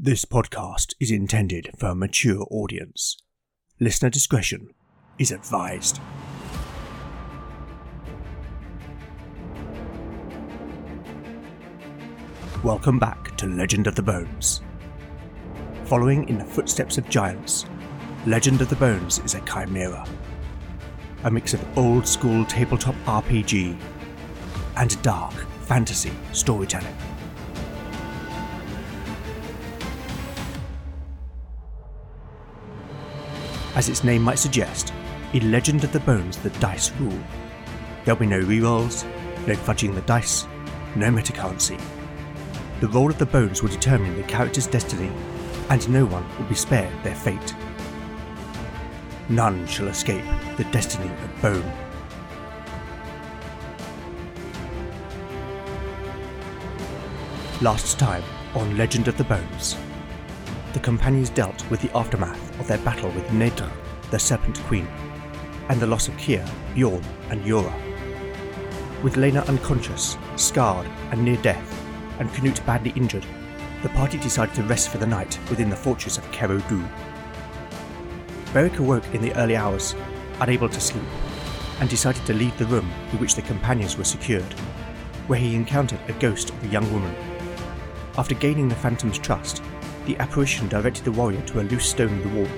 This podcast is intended for a mature audience. Listener discretion is advised. Welcome back to Legend of the Bones. Following in the footsteps of giants, Legend of the Bones is a chimera. A mix of old school tabletop RPG and dark fantasy storytelling. As its name might suggest, in Legend of the Bones the dice rule. There'll be no rerolls, no fudging the dice, no metacurrency. The roll of the bones will determine the character's destiny, and no one will be spared their fate. None shall escape the destiny of Bone. Last time on Legend of the Bones, the companions dealt with the aftermath of their battle with Nedra, the Serpent Queen, and the loss of Kia, Bjorn, and Yura. With Lena unconscious, scarred, and near death, and Knut badly injured, the party decided to rest for the night within the fortress of Kerodu. Beric awoke in the early hours, unable to sleep, and decided to leave the room in which the companions were secured, where he encountered a ghost of a young woman. After gaining the Phantom's trust, the apparition directed the warrior to a loose stone in the wall,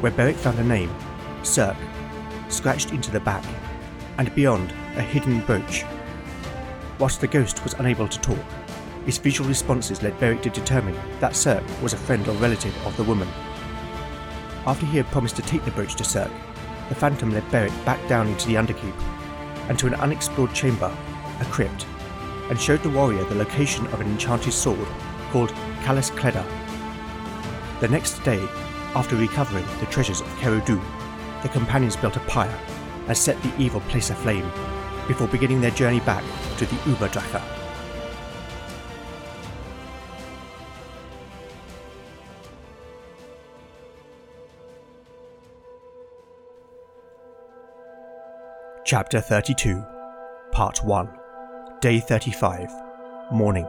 where Beric found a name, Cirque, scratched into the back, and beyond a hidden brooch. Whilst the ghost was unable to talk, his visual responses led Beric to determine that Cirque was a friend or relative of the woman. After he had promised to take the brooch to Cirque, the Phantom led Beric back down into the Underkeep and to an unexplored chamber, a crypt, and showed the warrior the location of an enchanted sword called Callus Cleda. The next day, after recovering the treasures of Kerudu, the companions built a pyre and set the evil place aflame before beginning their journey back to the Uberdrache. Chapter 32, Part 1, Day 35, Morning.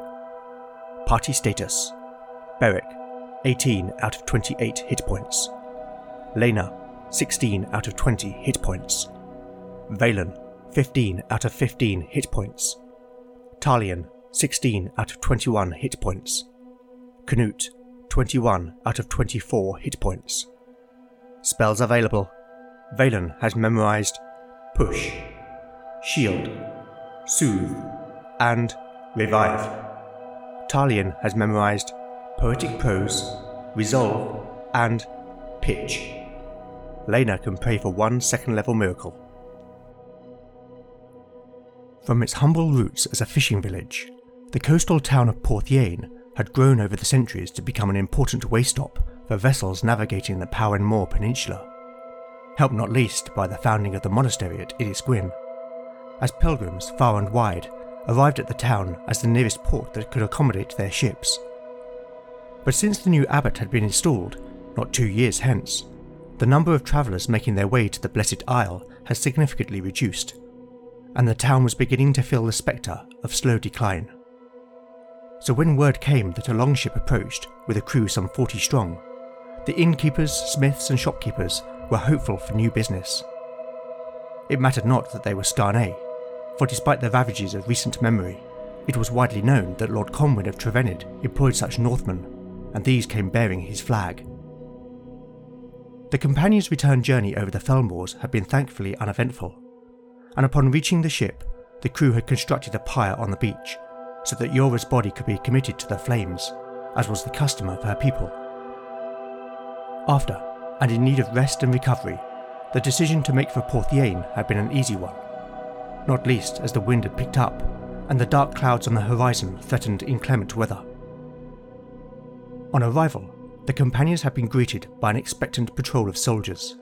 Party status Beric, 18 out of 28 hit points. Lena, 16 out of 20 hit points. Valen, 15 out of 15 hit points. Talion, 16 out of 21 hit points. Knut, 21 out of 24 hit points. Spells available. Valen has memorized Push, Shield, Soothe, and Revive. Talion has memorized Poetic Prose, Resolve, and Pitch. Lena can pray for one second level miracle. From its humble roots as a fishing village, the coastal town of Porthiane had grown over the centuries to become an important way stop for vessels navigating the Powen Moor Peninsula, helped not least by the founding of the monastery at Innisgwyn, as pilgrims far and wide arrived at the town as the nearest port that could accommodate their ships. But since the new abbot had been installed, not two years hence, the number of travellers making their way to the Blessed Isle had significantly reduced, and the town was beginning to feel the spectre of slow decline. So when word came that a longship approached with a crew some 40 strong, the innkeepers, smiths, and shopkeepers were hopeful for new business. It mattered not that they were Scarnay, for despite the ravages of recent memory, it was widely known that Lord Conwyn of Trevenid employed such Northmen, and these came bearing his flag. The companions' return journey over the Felmoors had been thankfully uneventful, and upon reaching the ship, the crew had constructed a pyre on the beach so that Yora's body could be committed to the flames, as was the custom of her people. After, and in need of rest and recovery, the decision to make for Porthiane had been an easy one, not least as the wind had picked up and the dark clouds on the horizon threatened inclement weather. On arrival, the companions had been greeted by an expectant patrol of soldiers.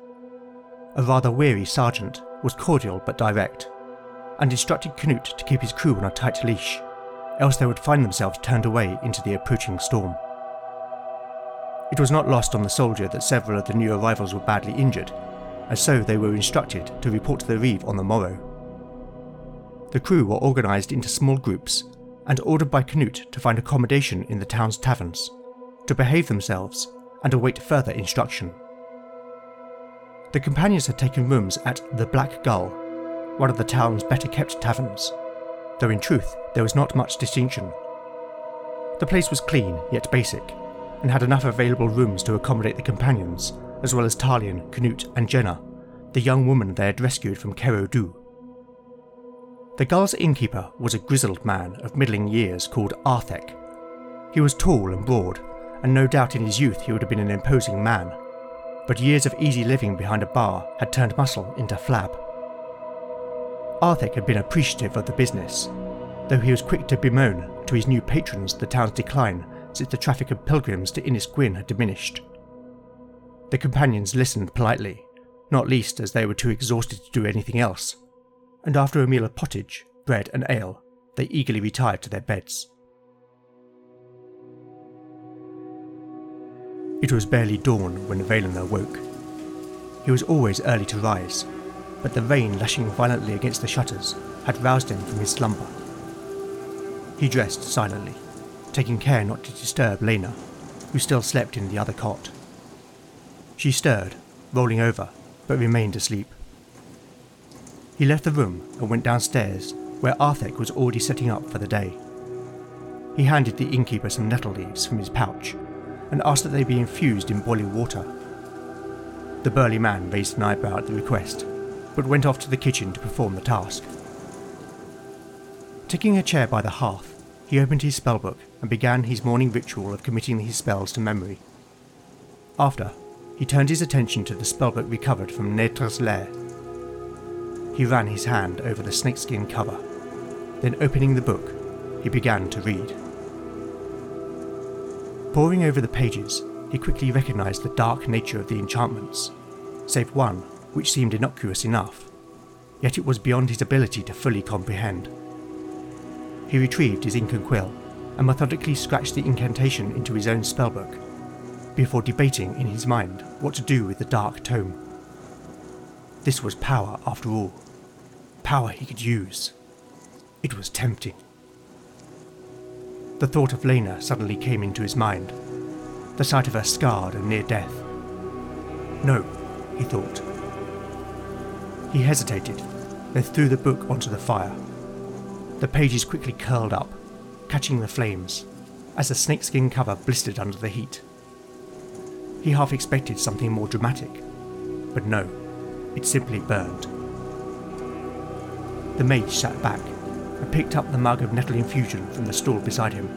A rather weary sergeant was cordial but direct, and instructed Knut to keep his crew on a tight leash, else they would find themselves turned away into the approaching storm. It was not lost on the soldier that several of the new arrivals were badly injured, and so they were instructed to report to the Reeve on the morrow. The crew were organised into small groups and ordered by Knut to find accommodation in the town's taverns, to behave themselves and await further instruction. The companions had taken rooms at the Black Gull, one of the town's better kept taverns, though in truth there was not much distinction. The place was clean yet basic, and had enough available rooms to accommodate the companions, as well as Talion, Canute, and Jenna, the young woman they had rescued from Kero Du. The Gull's innkeeper was a grizzled man of middling years called Arthek. He was tall and broad, and no doubt in his youth he would have been an imposing man, but years of easy living behind a bar had turned muscle into flab. Arthek had been appreciative of the business, though he was quick to bemoan to his new patrons the town's decline since the traffic of pilgrims to Innisgwyn had diminished. The companions listened politely, not least as they were too exhausted to do anything else, and after a meal of pottage, bread, and ale, they eagerly retired to their beds. It was barely dawn when Valen awoke. He was always early to rise, but the rain lashing violently against the shutters had roused him from his slumber. He dressed silently, taking care not to disturb Lena, who still slept in the other cot. She stirred, rolling over, but remained asleep. He left the room and went downstairs, where Arthek was already setting up for the day. He handed the innkeeper some nettle leaves from his pouch and asked that they be infused in boiling water. The burly man raised an eyebrow at the request, but went off to the kitchen to perform the task. Taking a chair by the hearth, he opened his spellbook and began his morning ritual of committing his spells to memory. After, he turned his attention to the spellbook recovered from Nedra's lair. He ran his hand over the snakeskin cover. Then, opening the book, he began to read. Poring over the pages, he quickly recognized the dark nature of the enchantments, save one which seemed innocuous enough, yet it was beyond his ability to fully comprehend. He retrieved his ink and quill and methodically scratched the incantation into his own spellbook, before debating in his mind what to do with the dark tome. This was power, after all. Power he could use. It was tempting. The thought of Lena suddenly came into his mind, the sight of her scarred and near death. No, he thought. He hesitated, then threw the book onto the fire. The pages quickly curled up, catching the flames, as the snakeskin cover blistered under the heat. He half expected something more dramatic, but no, it simply burned. The mage sat back and picked up the mug of nettle infusion from the stool beside him.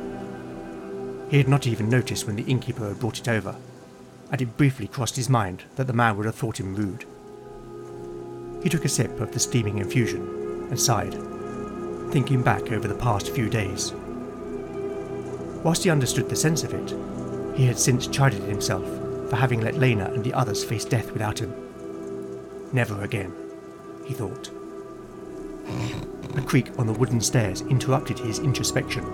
He had not even noticed when the innkeeper had brought it over, and it briefly crossed his mind that the man would have thought him rude. He took a sip of the steaming infusion and sighed thinking back over the past few days. Whilst he understood the sense of it, he had since chided himself for having let Lena and the others face death without him. Never again, he thought. A creak on the wooden stairs interrupted his introspection,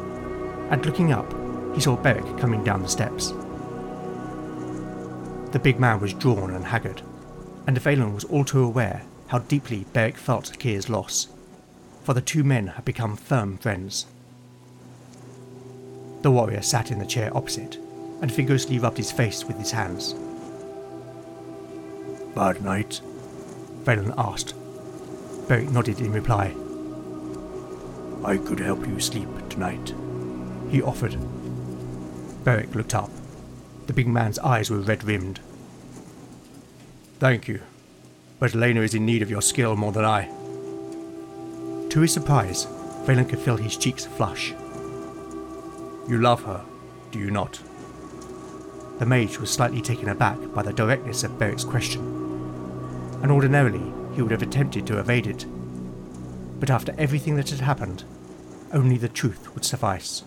and looking up, he saw Beric coming down the steps. The big man was drawn and haggard, and Valen was all too aware how deeply Beric felt Kyr's loss for the two men had become firm friends. The warrior sat in the chair opposite and vigorously rubbed his face with his hands. Bad night? Valen asked. Beric nodded in reply. I could help you sleep tonight, he offered. Beric looked up. The big man's eyes were red rimmed. Thank you, but Lena is in need of your skill more than I. To his surprise, Valen could feel his cheeks flush. You love her, do you not? The mage was slightly taken aback by the directness of Beric's question, and ordinarily he would have attempted to evade it. But after everything that had happened, only the truth would suffice.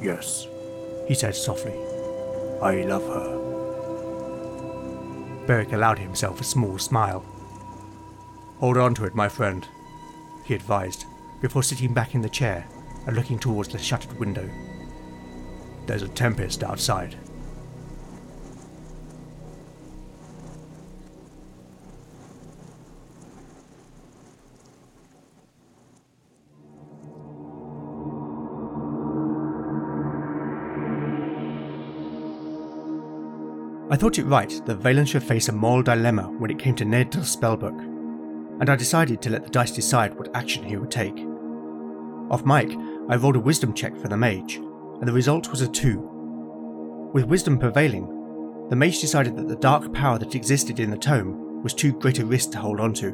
Yes, he said softly. I love her. Beric allowed himself a small smile. Hold on to it, my friend, he advised, before sitting back in the chair and looking towards the shuttered window. There's a tempest outside. I thought it right that Valen should face a moral dilemma when it came to Nedra's spellbook, and I decided to let the dice decide what action he would take. Off mic, I rolled a wisdom check for the mage, and the result was a 2. With wisdom prevailing, the mage decided that the dark power that existed in the tome was too great a risk to hold onto.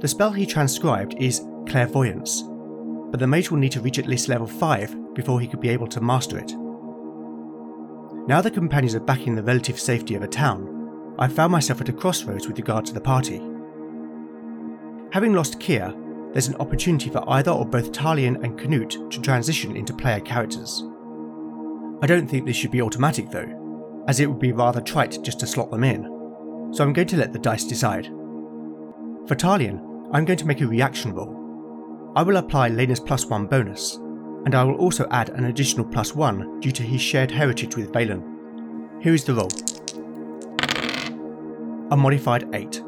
The spell he transcribed is Clairvoyance, but the mage will need to reach at least level 5 before he could be able to master it. Now the companions are back in the relative safety of a town, I found myself at a crossroads with regard to the party. Having lost Kier, there's an opportunity for either or both Talion and Canute to transition into player characters. I don't think this should be automatic though, as it would be rather trite just to slot them in, so I'm going to let the dice decide. For Talion, I'm going to make a reaction roll. I will apply Lena's plus one bonus, and I will also add an additional plus one due to his shared heritage with Valen. Here is the roll. A modified 8.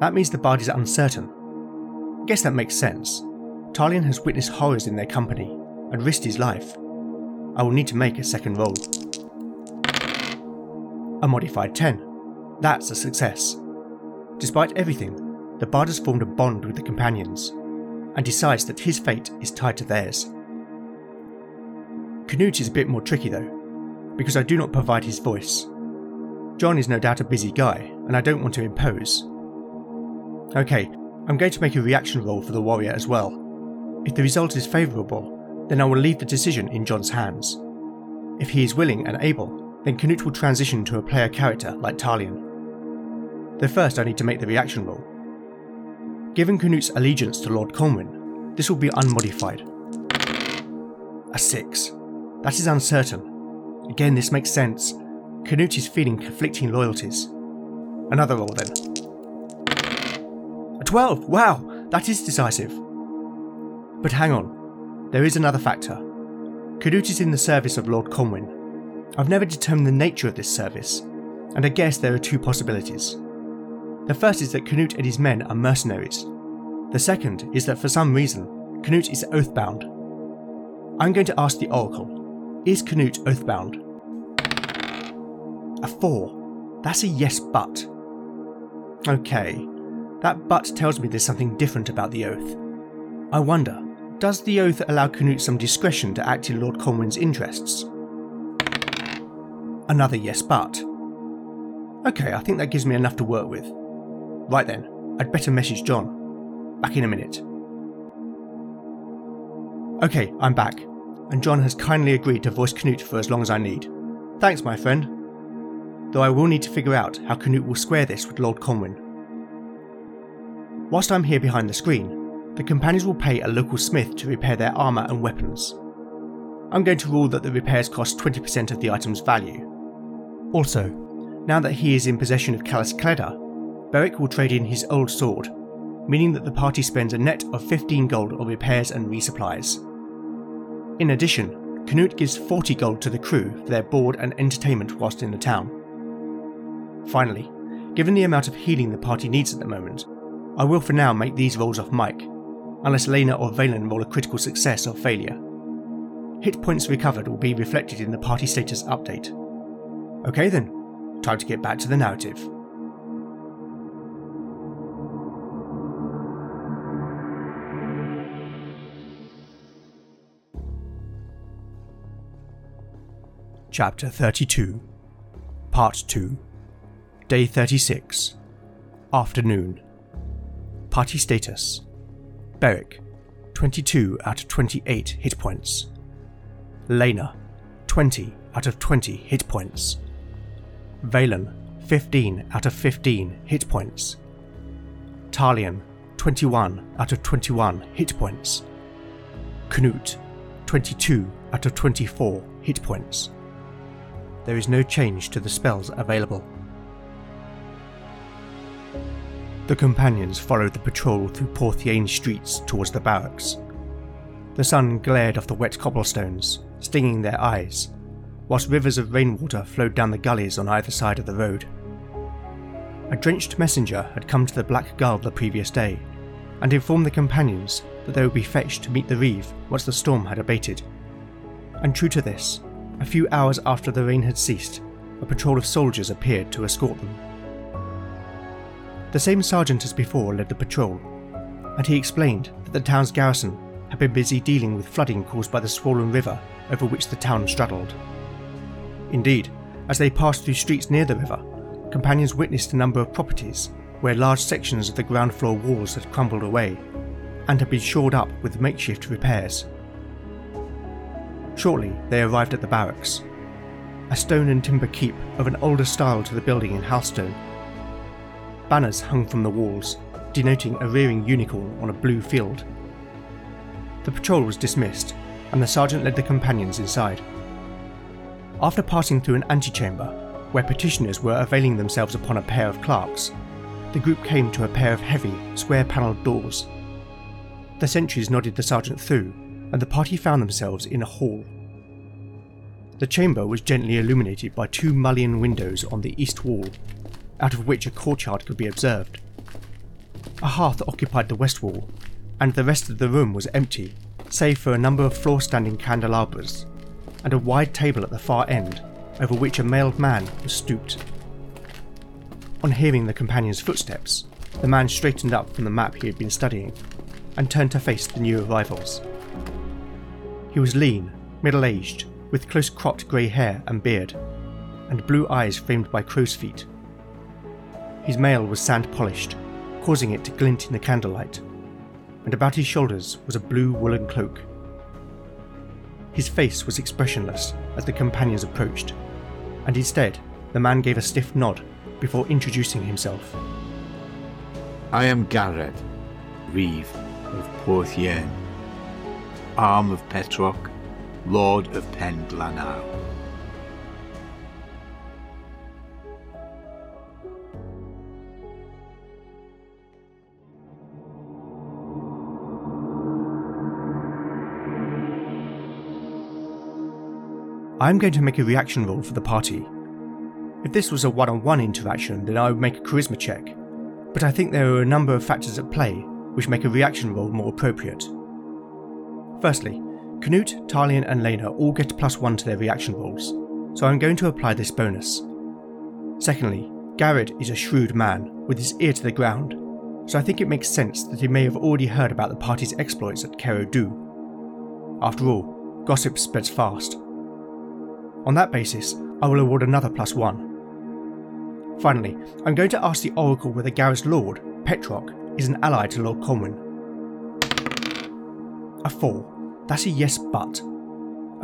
That means the bard is uncertain. I Guess that makes sense. Talion has witnessed horrors in their company and risked his life. I will need to make a second roll. A modified 10. That's a success. Despite everything, the bard has formed a bond with the companions and decides that his fate is tied to theirs. Canute is a bit more tricky though, because I do not provide his voice. Jon is no doubt a busy guy, and I don't want to impose. Okay, I'm going to make a reaction roll for the warrior as well. If the result is favourable, then I will leave the decision in Jon's hands. If he is willing and able, then Canute will transition to a player character like Talion. Though first I need to make the reaction roll. Given Canute's allegiance to Lord Conwyn, this will be unmodified. A 6. That is uncertain. Again, this makes sense. Canute is feeling conflicting loyalties. Another roll then. A 12! Wow, that is decisive. But hang on, there is another factor. Canute is in the service of Lord Conwyn. I've never determined the nature of this service, and I guess there are two possibilities. The first is that Canute and his men are mercenaries. The second is that for some reason, Canute is oathbound. I'm going to ask the Oracle is Canute oathbound? A 4. That's a yes but. Okay, that but tells me there's something different about the oath. I wonder, does the oath allow Canute some discretion to act in Lord Conwyn's interests? Another yes but. Okay, I think that gives me enough to work with. Right then, I'd better message Jon. Back in a minute. Okay, I'm back and Jon has kindly agreed to voice Canute for as long as I need. Thanks, my friend. Though I will need to figure out how Canute will square this with Lord Conwyn. Whilst I'm here behind the screen, the companions will pay a local smith to repair their armour and weapons. I'm going to rule that the repairs cost 20% of the item's value. Also, now that he is in possession of Callus Beric will trade in his old sword, meaning that the party spends a net of 15 gold on repairs and resupplies. In addition, Canute gives 40 gold to the crew for their board and entertainment whilst in the town. Finally, given the amount of healing the party needs at the moment, I will for now make these rolls off mic, unless Lena or Valen roll a critical success or failure. Hit points recovered will be reflected in the party status update. Okay then, time to get back to the narrative. Chapter 32, Part 2, Day 36, Afternoon. Party status Beric, 22 out of 28 hit points. Lena, 20 out of 20 hit points. Valen, 15 out of 15 hit points. Talion, 21 out of 21 hit points. Knut, 22 out of 24 hit points there is no change to the spells available. The companions followed the patrol through Porthiane streets towards the barracks. The sun glared off the wet cobblestones, stinging their eyes, whilst rivers of rainwater flowed down the gullies on either side of the road. A drenched messenger had come to the Black Gull the previous day and informed the companions that they would be fetched to meet the Reeve once the storm had abated. And true to this, a few hours after the rain had ceased, a patrol of soldiers appeared to escort them. The same sergeant as before led the patrol, and he explained that the town's garrison had been busy dealing with flooding caused by the swollen river over which the town straddled. Indeed, as they passed through streets near the river, companions witnessed a number of properties where large sections of the ground floor walls had crumbled away and had been shored up with makeshift repairs. Shortly, they arrived at the barracks, a stone and timber keep of an older style to the building in Halstone. Banners hung from the walls, denoting a rearing unicorn on a blue field. The patrol was dismissed, and the sergeant led the companions inside. After passing through an antechamber, where petitioners were availing themselves upon a pair of clerks, the group came to a pair of heavy, square panelled doors. The sentries nodded the sergeant through, and the party found themselves in a hall. The chamber was gently illuminated by two mullion windows on the east wall, out of which a courtyard could be observed. A hearth occupied the west wall, and the rest of the room was empty, save for a number of floor standing candelabras, and a wide table at the far end, over which a mailed man was stooped. On hearing the companion's footsteps, the man straightened up from the map he had been studying and turned to face the new arrivals. He was lean, middle aged, with close cropped grey hair and beard, and blue eyes framed by crow's feet. His mail was sand polished, causing it to glint in the candlelight, and about his shoulders was a blue woolen cloak. His face was expressionless as the companions approached, and instead, the man gave a stiff nod before introducing himself. I am Garred, Reeve of Porthien, arm of Petroc, Lord of Pendlanau. I'm going to make a reaction roll for the party. If this was a one on one interaction, then I would make a charisma check, but I think there are a number of factors at play which make a reaction roll more appropriate. Firstly, Canute, Talion, and Lena all get plus one to their reaction rolls, so I'm going to apply this bonus. Secondly, Garred is a shrewd man with his ear to the ground, so I think it makes sense that he may have already heard about the party's exploits at Kero Du. After all, gossip spreads fast. On that basis, I will award another plus one. Finally, I'm going to ask the Oracle whether Garred's Lord, Petroc, is an ally to Lord Conwyn. A 4. That's a yes, but.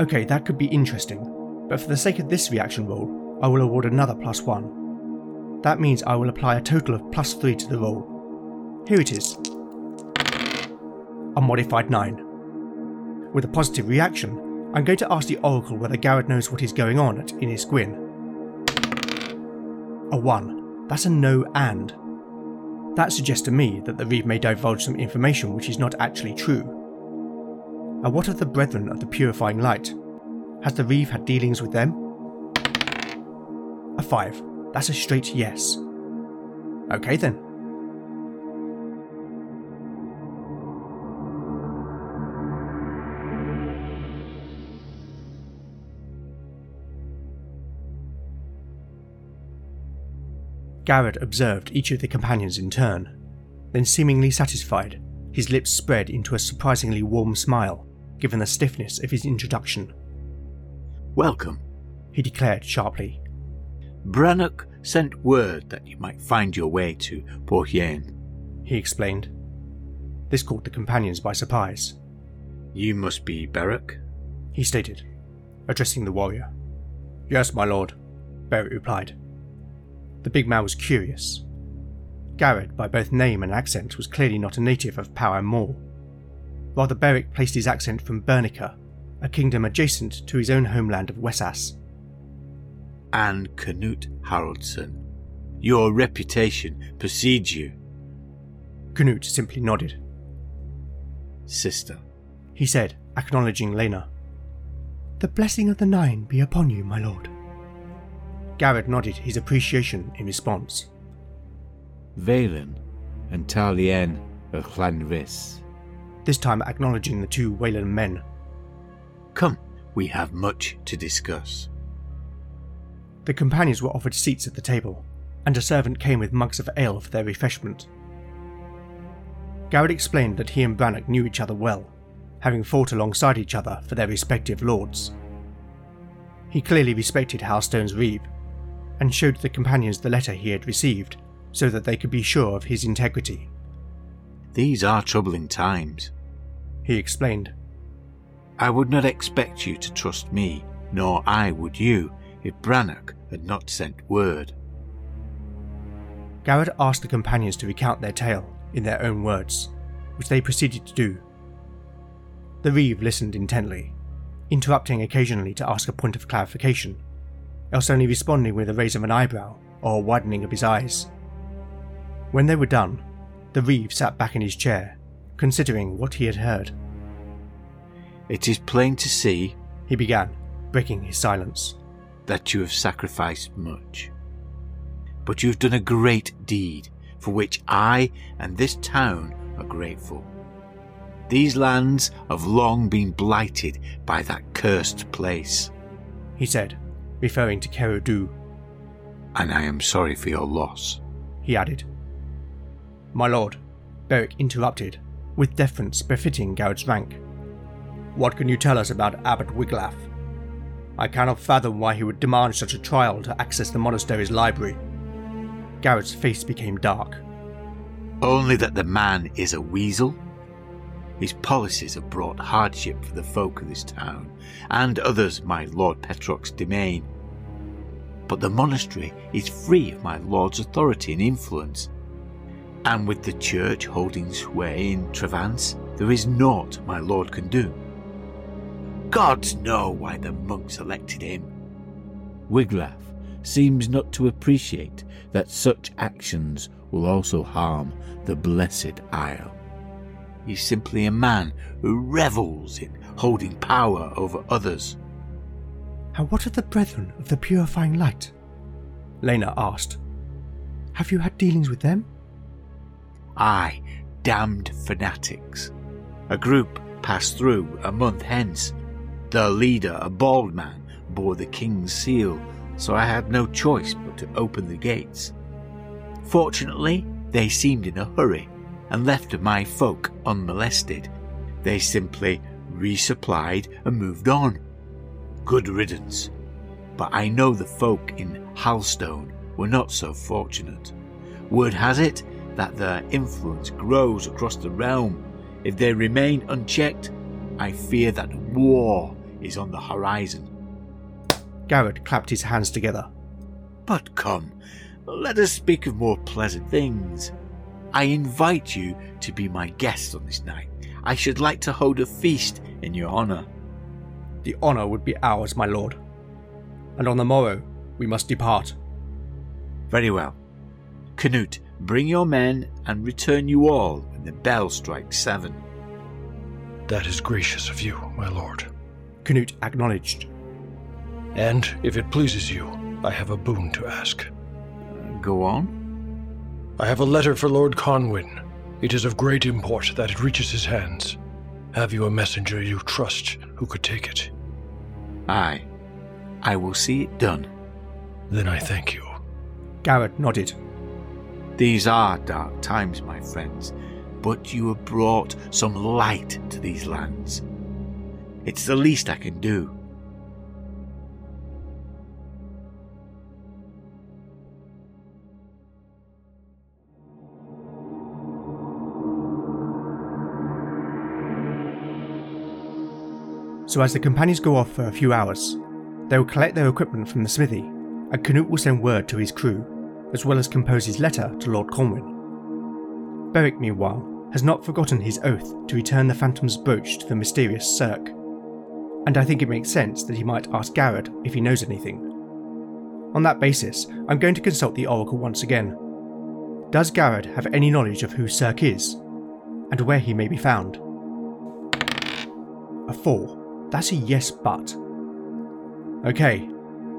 Okay, that could be interesting, but for the sake of this reaction roll, I will award another plus 1. That means I will apply a total of plus 3 to the roll. Here it is. A modified 9. With a positive reaction, I'm going to ask the Oracle whether Garred knows what is going on at Innis Gwyn. A 1. That's a no and. That suggests to me that the Reeve may divulge some information which is not actually true. And what of the brethren of the purifying light? Has the Reeve had dealings with them? A 5. That's a straight yes. Okay then. Garred observed each of the companions in turn, then seemingly satisfied, his lips spread into a surprisingly warm smile given the stiffness of his introduction. Welcome, he declared sharply. Brannock sent word that you might find your way to Porthien, he explained. This caught the companions by surprise. You must be Beric? he stated, addressing the warrior. Yes, my lord, Beric replied. The big man was curious. Garred, by both name and accent, was clearly not a native of Power Moor Rather, Beric placed his accent from Bernica, a kingdom adjacent to his own homeland of Wessass. And Canute Haraldsson, your reputation precedes you. Canute simply nodded. Sister, he said, acknowledging Lena. The blessing of the Nine be upon you, my lord. Garred nodded his appreciation in response. Valen and Talien of Llanrhys this time acknowledging the two Wayland men. Come, we have much to discuss. The companions were offered seats at the table, and a servant came with mugs of ale for their refreshment. Garred explained that he and Brannock knew each other well, having fought alongside each other for their respective lords. He clearly respected Halstone's Reeve, and showed the companions the letter he had received so that they could be sure of his integrity. These are troubling times, he explained. I would not expect you to trust me, nor I would you, if Brannock had not sent word. Garred asked the companions to recount their tale in their own words, which they proceeded to do. The Reeve listened intently, interrupting occasionally to ask a point of clarification, else only responding with a raise of an eyebrow or a widening of his eyes. When they were done, the Reeve sat back in his chair, considering what he had heard. It is plain to see, he began, breaking his silence, that you have sacrificed much. But you have done a great deed for which I and this town are grateful. These lands have long been blighted by that cursed place, he said, referring to Kerudu. And I am sorry for your loss, he added. My lord, Beric interrupted, with deference befitting Garred's rank. What can you tell us about Abbot Wiglaf? I cannot fathom why he would demand such a trial to access the monastery's library. Garred's face became dark. Only that the man is a weasel? His policies have brought hardship for the folk of this town, and others my Lord Petroc's domain. But the monastery is free of my Lord's authority and influence, and with the church holding sway in Trevance, there is naught my Lord can do. Gods know why the monks elected him. Wiglaf seems not to appreciate that such actions will also harm the blessed isle. He's simply a man who revels in holding power over others. And what of the brethren of the purifying light? Lena asked. Have you had dealings with them? Aye, damned fanatics. A group passed through a month hence. The leader, a bald man, bore the king's seal, so I had no choice but to open the gates. Fortunately, they seemed in a hurry and left my folk unmolested. They simply resupplied and moved on. Good riddance. But I know the folk in Halstone were not so fortunate. Word has it that their influence grows across the realm. If they remain unchecked, I fear that war is on the horizon. Garred clapped his hands together. But come, let us speak of more pleasant things. I invite you to be my guest on this night. I should like to hold a feast in your honour. The honour would be ours, my lord. And on the morrow we must depart. Very well. Canute, bring your men and return you all when the bell strikes seven. That is gracious of you, my lord. Canute acknowledged. And if it pleases you, I have a boon to ask. Uh, go on. I have a letter for Lord Conwyn. It is of great import that it reaches his hands. Have you a messenger you trust who could take it? Aye. I will see it done. Then I thank you. Garred nodded. These are dark times, my friends, but you have brought some light to these lands. It's the least I can do. So, as the companions go off for a few hours, they will collect their equipment from the smithy, and Canute will send word to his crew as well as compose his letter to Lord Conwyn. Beric, meanwhile, has not forgotten his oath to return the Phantom's brooch to the mysterious Cirque, and I think it makes sense that he might ask Garred if he knows anything. On that basis, I'm going to consult the Oracle once again. Does Garred have any knowledge of who Cirque is, and where he may be found? A 4. That's a yes, but. Okay,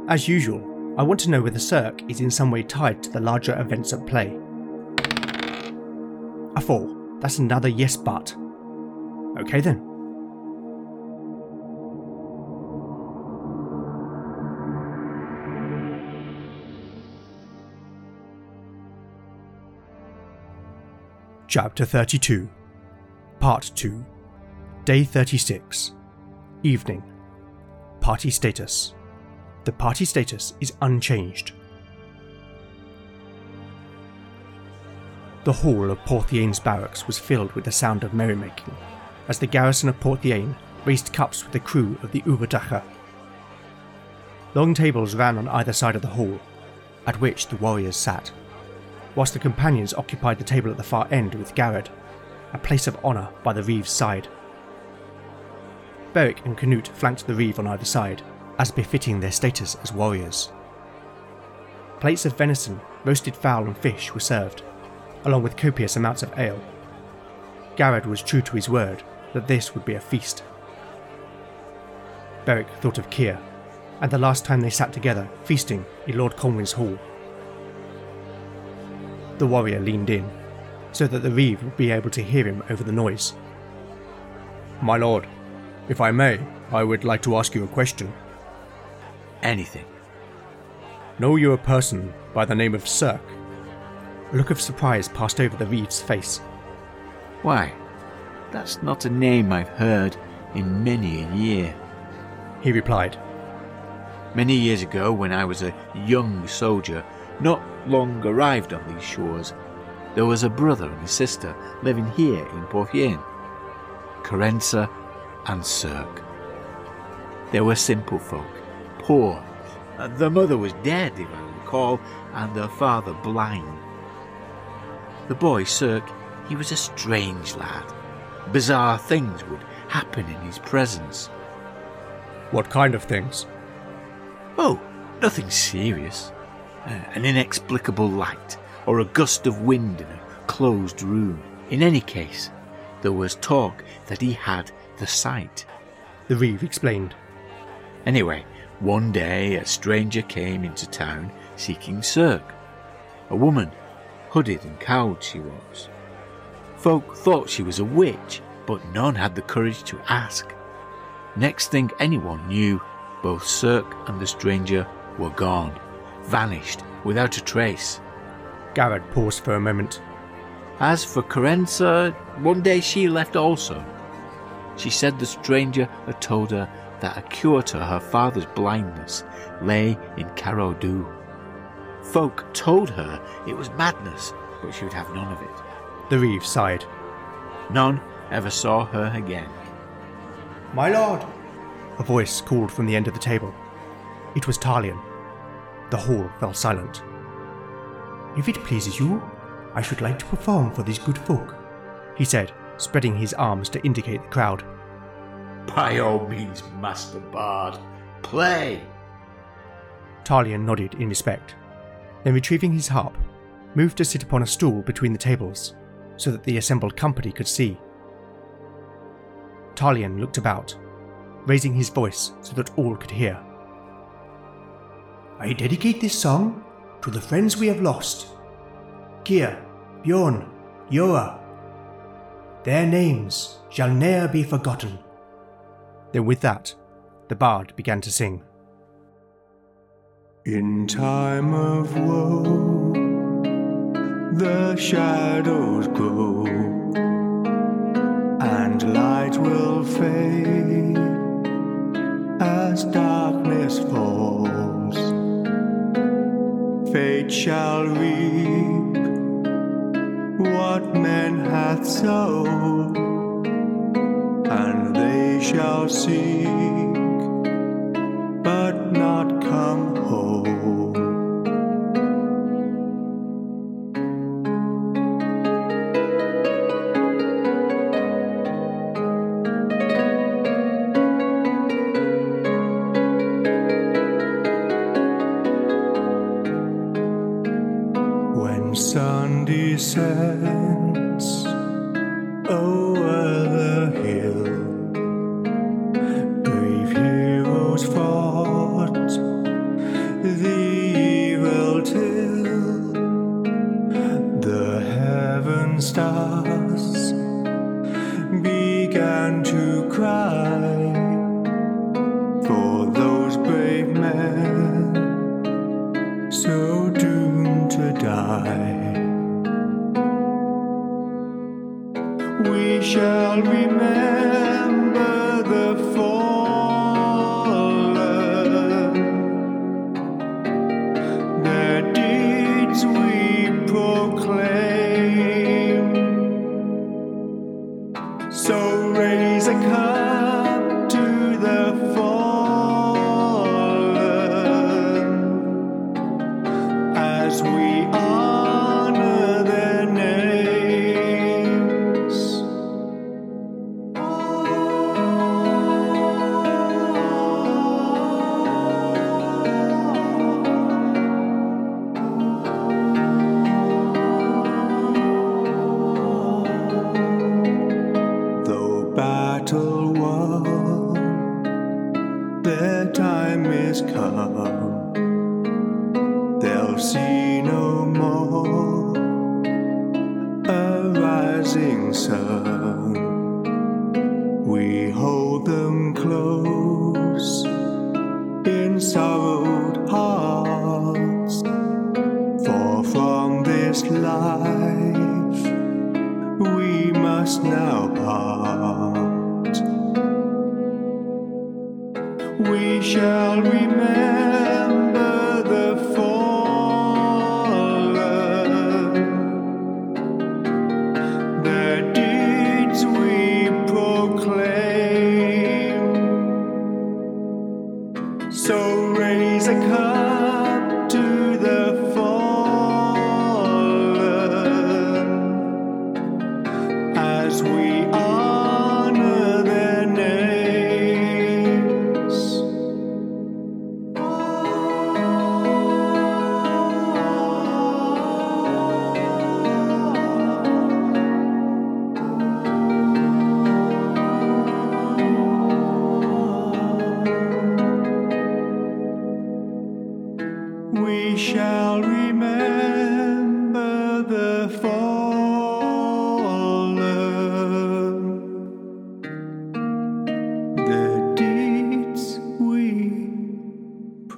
as usual, I want to know whether Cirque is in some way tied to the larger events at play. A 4. That's another yes but. Okay then. Chapter 32 Part 2 Day 36 Evening Party Status the party status is unchanged. The hall of Porthiane's barracks was filled with the sound of merrymaking as the garrison of Porthiane raised cups with the crew of the Uberdacher. Long tables ran on either side of the hall, at which the warriors sat, whilst the companions occupied the table at the far end with Garred, a place of honour by the Reeve's side. Beric and Canute flanked the Reeve on either side, as befitting their status as warriors. Plates of venison, roasted fowl, and fish were served, along with copious amounts of ale. Garred was true to his word that this would be a feast. Beric thought of Keir, and the last time they sat together feasting in Lord Conwyn's hall. The warrior leaned in, so that the Reeve would be able to hear him over the noise. My lord, if I may, I would like to ask you a question. Anything. Know you a person by the name of Cirque? A look of surprise passed over the Reeve's face. Why, that's not a name I've heard in many a year. He replied, Many years ago, when I was a young soldier, not long arrived on these shores, there was a brother and a sister living here in Porthiane, Carenza and Cirque. They were simple folk, poor. The mother was dead, if I recall, and the father blind. The boy, Cirque, he was a strange lad. Bizarre things would happen in his presence. What kind of things? Oh, nothing serious. Uh, an inexplicable light, or a gust of wind in a closed room. In any case, there was talk that he had the sight. The Reeve explained. Anyway, one day a stranger came into town seeking Cirque. A woman, hooded and cowled she was. Folk thought she was a witch, but none had the courage to ask. Next thing anyone knew, both Cirque and the stranger were gone, vanished without a trace. Garred paused for a moment. As for Carenza, one day she left also. She said the stranger had told her that a cure to her father's blindness lay in Carodu. Folk told her it was madness, but she would have none of it. The Reeve sighed. None ever saw her again. My lord! A voice called from the end of the table. It was Talion. The hall fell silent. If it pleases you, I should like to perform for these good folk, he said, spreading his arms to indicate the crowd. By all means, Master Bard, play! Talion nodded in respect, then retrieving his harp, moved to sit upon a stool between the tables, so that the assembled company could see. Talion looked about, raising his voice so that all could hear. I dedicate this song to the friends we have lost Keir, Bjorn, Jora. Their names shall ne'er be forgotten. Then, with that, the bard began to sing. In time of woe, the shadows grow, and light will fade as darkness falls. Fate shall reap what man hath sown, they shall now part. We shall remember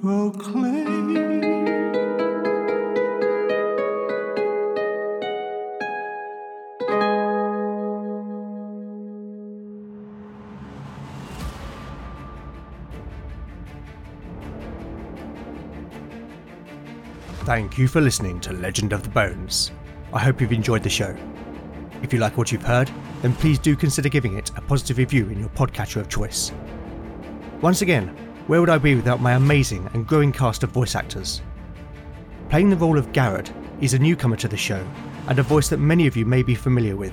proclaim. Thank you for listening to Legend of the Bones. I hope you've enjoyed the show. If you like what you've heard, then please do consider giving it a positive review in your podcatcher of choice. Once again, where would I be without my amazing and growing cast of voice actors? Playing the role of Garred is a newcomer to the show and a voice that many of you may be familiar with.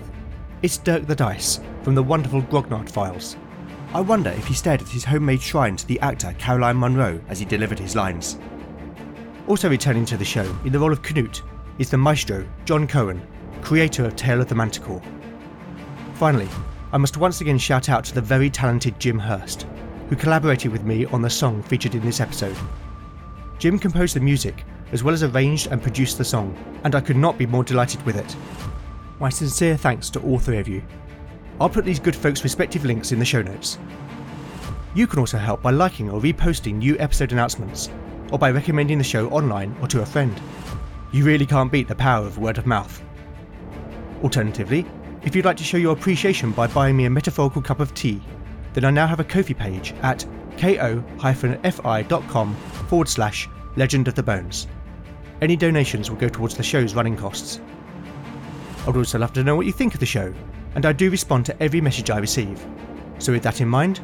It's Dirk the Dice from the wonderful Grognard Files. I wonder if he stared at his homemade shrine to the actor Caroline Munro as he delivered his lines. Also returning to the show in the role of Canute is the maestro Jon Cohen, creator of Tale of the Manticore. Finally, I must once again shout out to the very talented Jim Hurst, who collaborated with me on the song featured in this episode. Jim composed the music as well as arranged and produced the song, and I could not be more delighted with it. My sincere thanks to all three of you. I'll put these good folks' respective links in the show notes. You can also help by liking or reposting new episode announcements, or by recommending the show online or to a friend. You really can't beat the power of word of mouth. Alternatively, if you'd like to show your appreciation by buying me a metaphorical cup of tea, then I now have a Ko-fi page at ko-fi.com forward slash legend of the bones. Any donations will go towards the show's running costs. I'd also love to know what you think of the show, and I do respond to every message I receive. So with that in mind,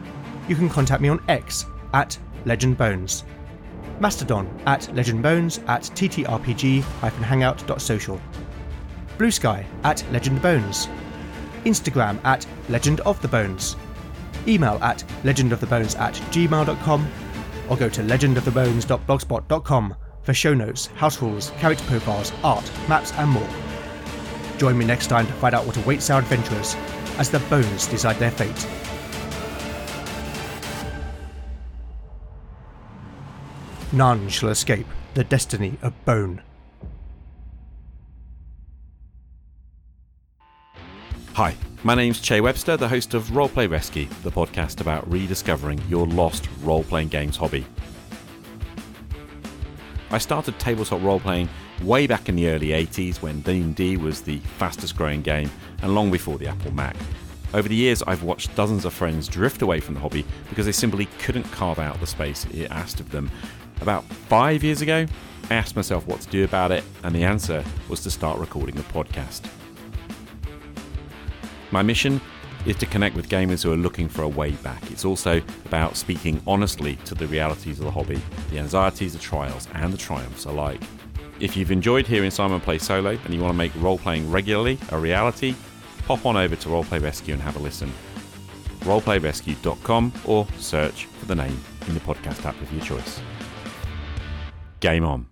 you can contact me on X at legendbones, Mastodon at legendbones at ttrpg-hangout.social, Blue Sky at Legend Bones, Instagram at legendofthebones, email at legendofthebones at gmail.com, or go to legendofthebones.blogspot.com for show notes, house rules, character profiles, art, maps, and more. Join me next time to find out what awaits our adventurers as the bones decide their fate. None shall escape the destiny of Bone. Hi, my name's Che Webster, the host of Roleplay Rescue, the podcast about rediscovering your lost role playing games hobby. I started tabletop role playing way back in the early 80s when D&D was the fastest growing game and long before the Apple Mac. Over the years, I've watched dozens of friends drift away from the hobby because they simply couldn't carve out the space it asked of them. About five years ago, I asked myself what to do about it, and the answer was to start recording a podcast. My mission is to connect with gamers who are looking for a way back. It's also about speaking honestly to the realities of the hobby, the anxieties, the trials, and the triumphs alike. If you've enjoyed hearing Simon play solo and you want to make role playing regularly a reality, pop on over to Roleplay Rescue and have a listen. Roleplayrescue.com or search for the name in the podcast app of your choice. Game on.